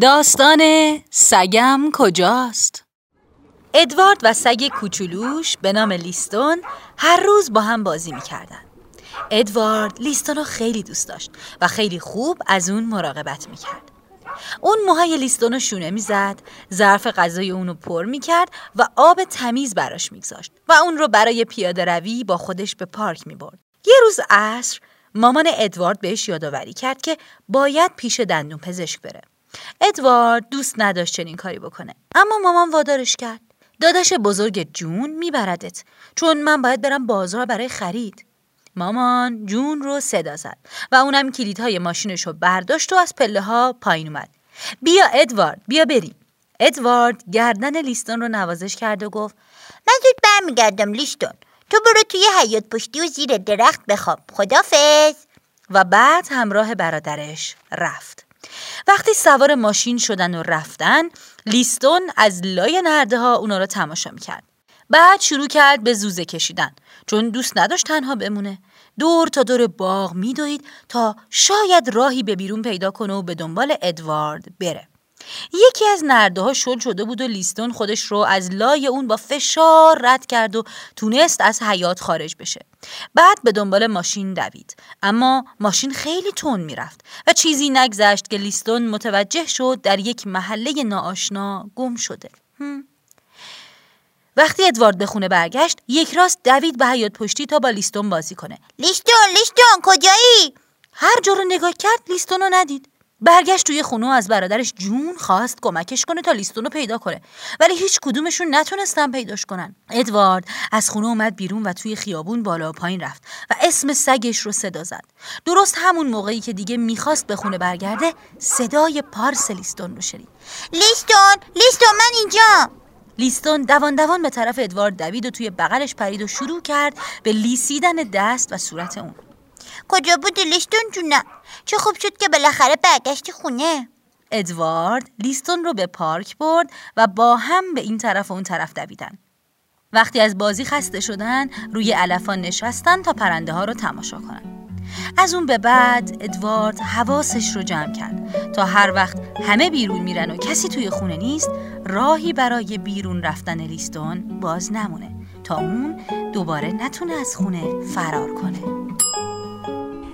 داستان سگم کجاست؟ ادوارد و سگ کوچولوش به نام لیستون هر روز با هم بازی می‌کردن. ادوارد لیستون رو خیلی دوست داشت و خیلی خوب از اون مراقبت می‌کرد. اون موهای لیستون رو شونه می‌زد ظرف غذای اون رو پر می‌کرد و آب تمیز براش میگذاشت و اون رو برای پیاده روی با خودش به پارک می‌برد. یه روز عصر مامان ادوارد بهش یادآوری کرد که باید پیش دندون پزشک بره. ادوارد دوست نداشت چنین کاری بکنه. اما مامان وادارش کرد. داداش بزرگ جون میبردت. چون من باید برم بازار برای خرید. مامان جون رو صدا زد و اونم کلیدهای ماشینش رو برداشت و از پله ها پایین اومد. بیا ادوارد بیا بریم. ادوارد گردن لیستون رو نوازش کرد و گفت من زود برمیگردم لیستون. تو برو توی حیات پشتی و زیر درخت بخواب. خدافز و بعد همراه برادرش رفت. وقتی سوار ماشین شدن و رفتن لیستون از لای نرده ها اونا رو تماشا می‌کرد. بعد شروع کرد به زوزه کشیدن. چون دوست نداشت تنها بمونه. دور تا دور باغ میدوید تا شاید راهی به بیرون پیدا کنه و به دنبال ادوارد بره. یکی از نرده ها شل شده بود و لیستون خودش رو از لای اون با فشار رد کرد و تونست از حیات خارج بشه. بعد به دنبال ماشین دوید. اما ماشین خیلی تون می‌رفت و چیزی نگذشت که لیستون متوجه شد در یک محله ناآشنا گم شده. وقتی ادوارد به خونه برگشت یک راست دوید به حیات پشتی تا با لیستون بازی کنه. لیستون لیستون کجایی؟ هر جا رو نگاه کرد لیستون رو ندید. برگشت توی خونه و از برادرش جون خواست کمکش کنه تا لیستون رو پیدا کنه. ولی هیچ کدومشون نتونستن پیداش کنن. ادوارد از خونه اومد بیرون و توی خیابون بالا و پایین رفت و اسم سگش رو صدا زد. درست همون موقعی که دیگه می‌خواست به خونه برگرده صدای پارس لیستون رو شنید. لیستون! لیستون من اینجا! لیستون دوان دوان به طرف ادوارد دوید و توی بغلش پرید و شروع کرد به لیسیدن دست و صورت اون. کجا بودی لیستون جونم چه خوب شد که بالاخره برگشتی خونه. ادوارد لیستون رو به پارک برد و با هم به این طرف و اون طرف دویدن. وقتی از بازی خسته شدن روی علفان نشستن تا پرنده ها رو تماشا کنن. از اون به بعد ادوارد حواسش رو جمع کرد. تا هر وقت همه بیرون میرن و کسی توی خونه نیست راهی برای بیرون رفتن لیستون باز نمونه. تا اون دوباره نتونه از خونه فرار کنه.